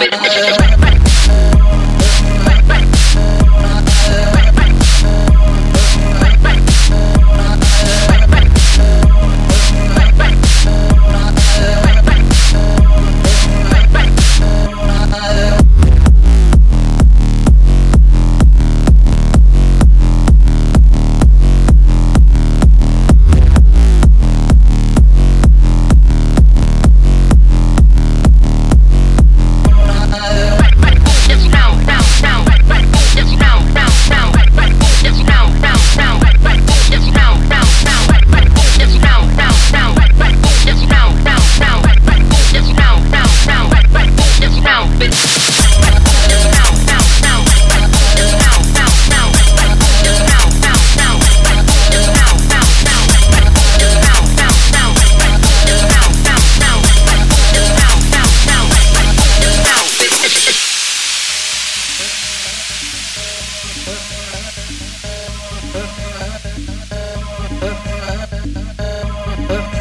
Yeah. up.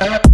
Uh-huh.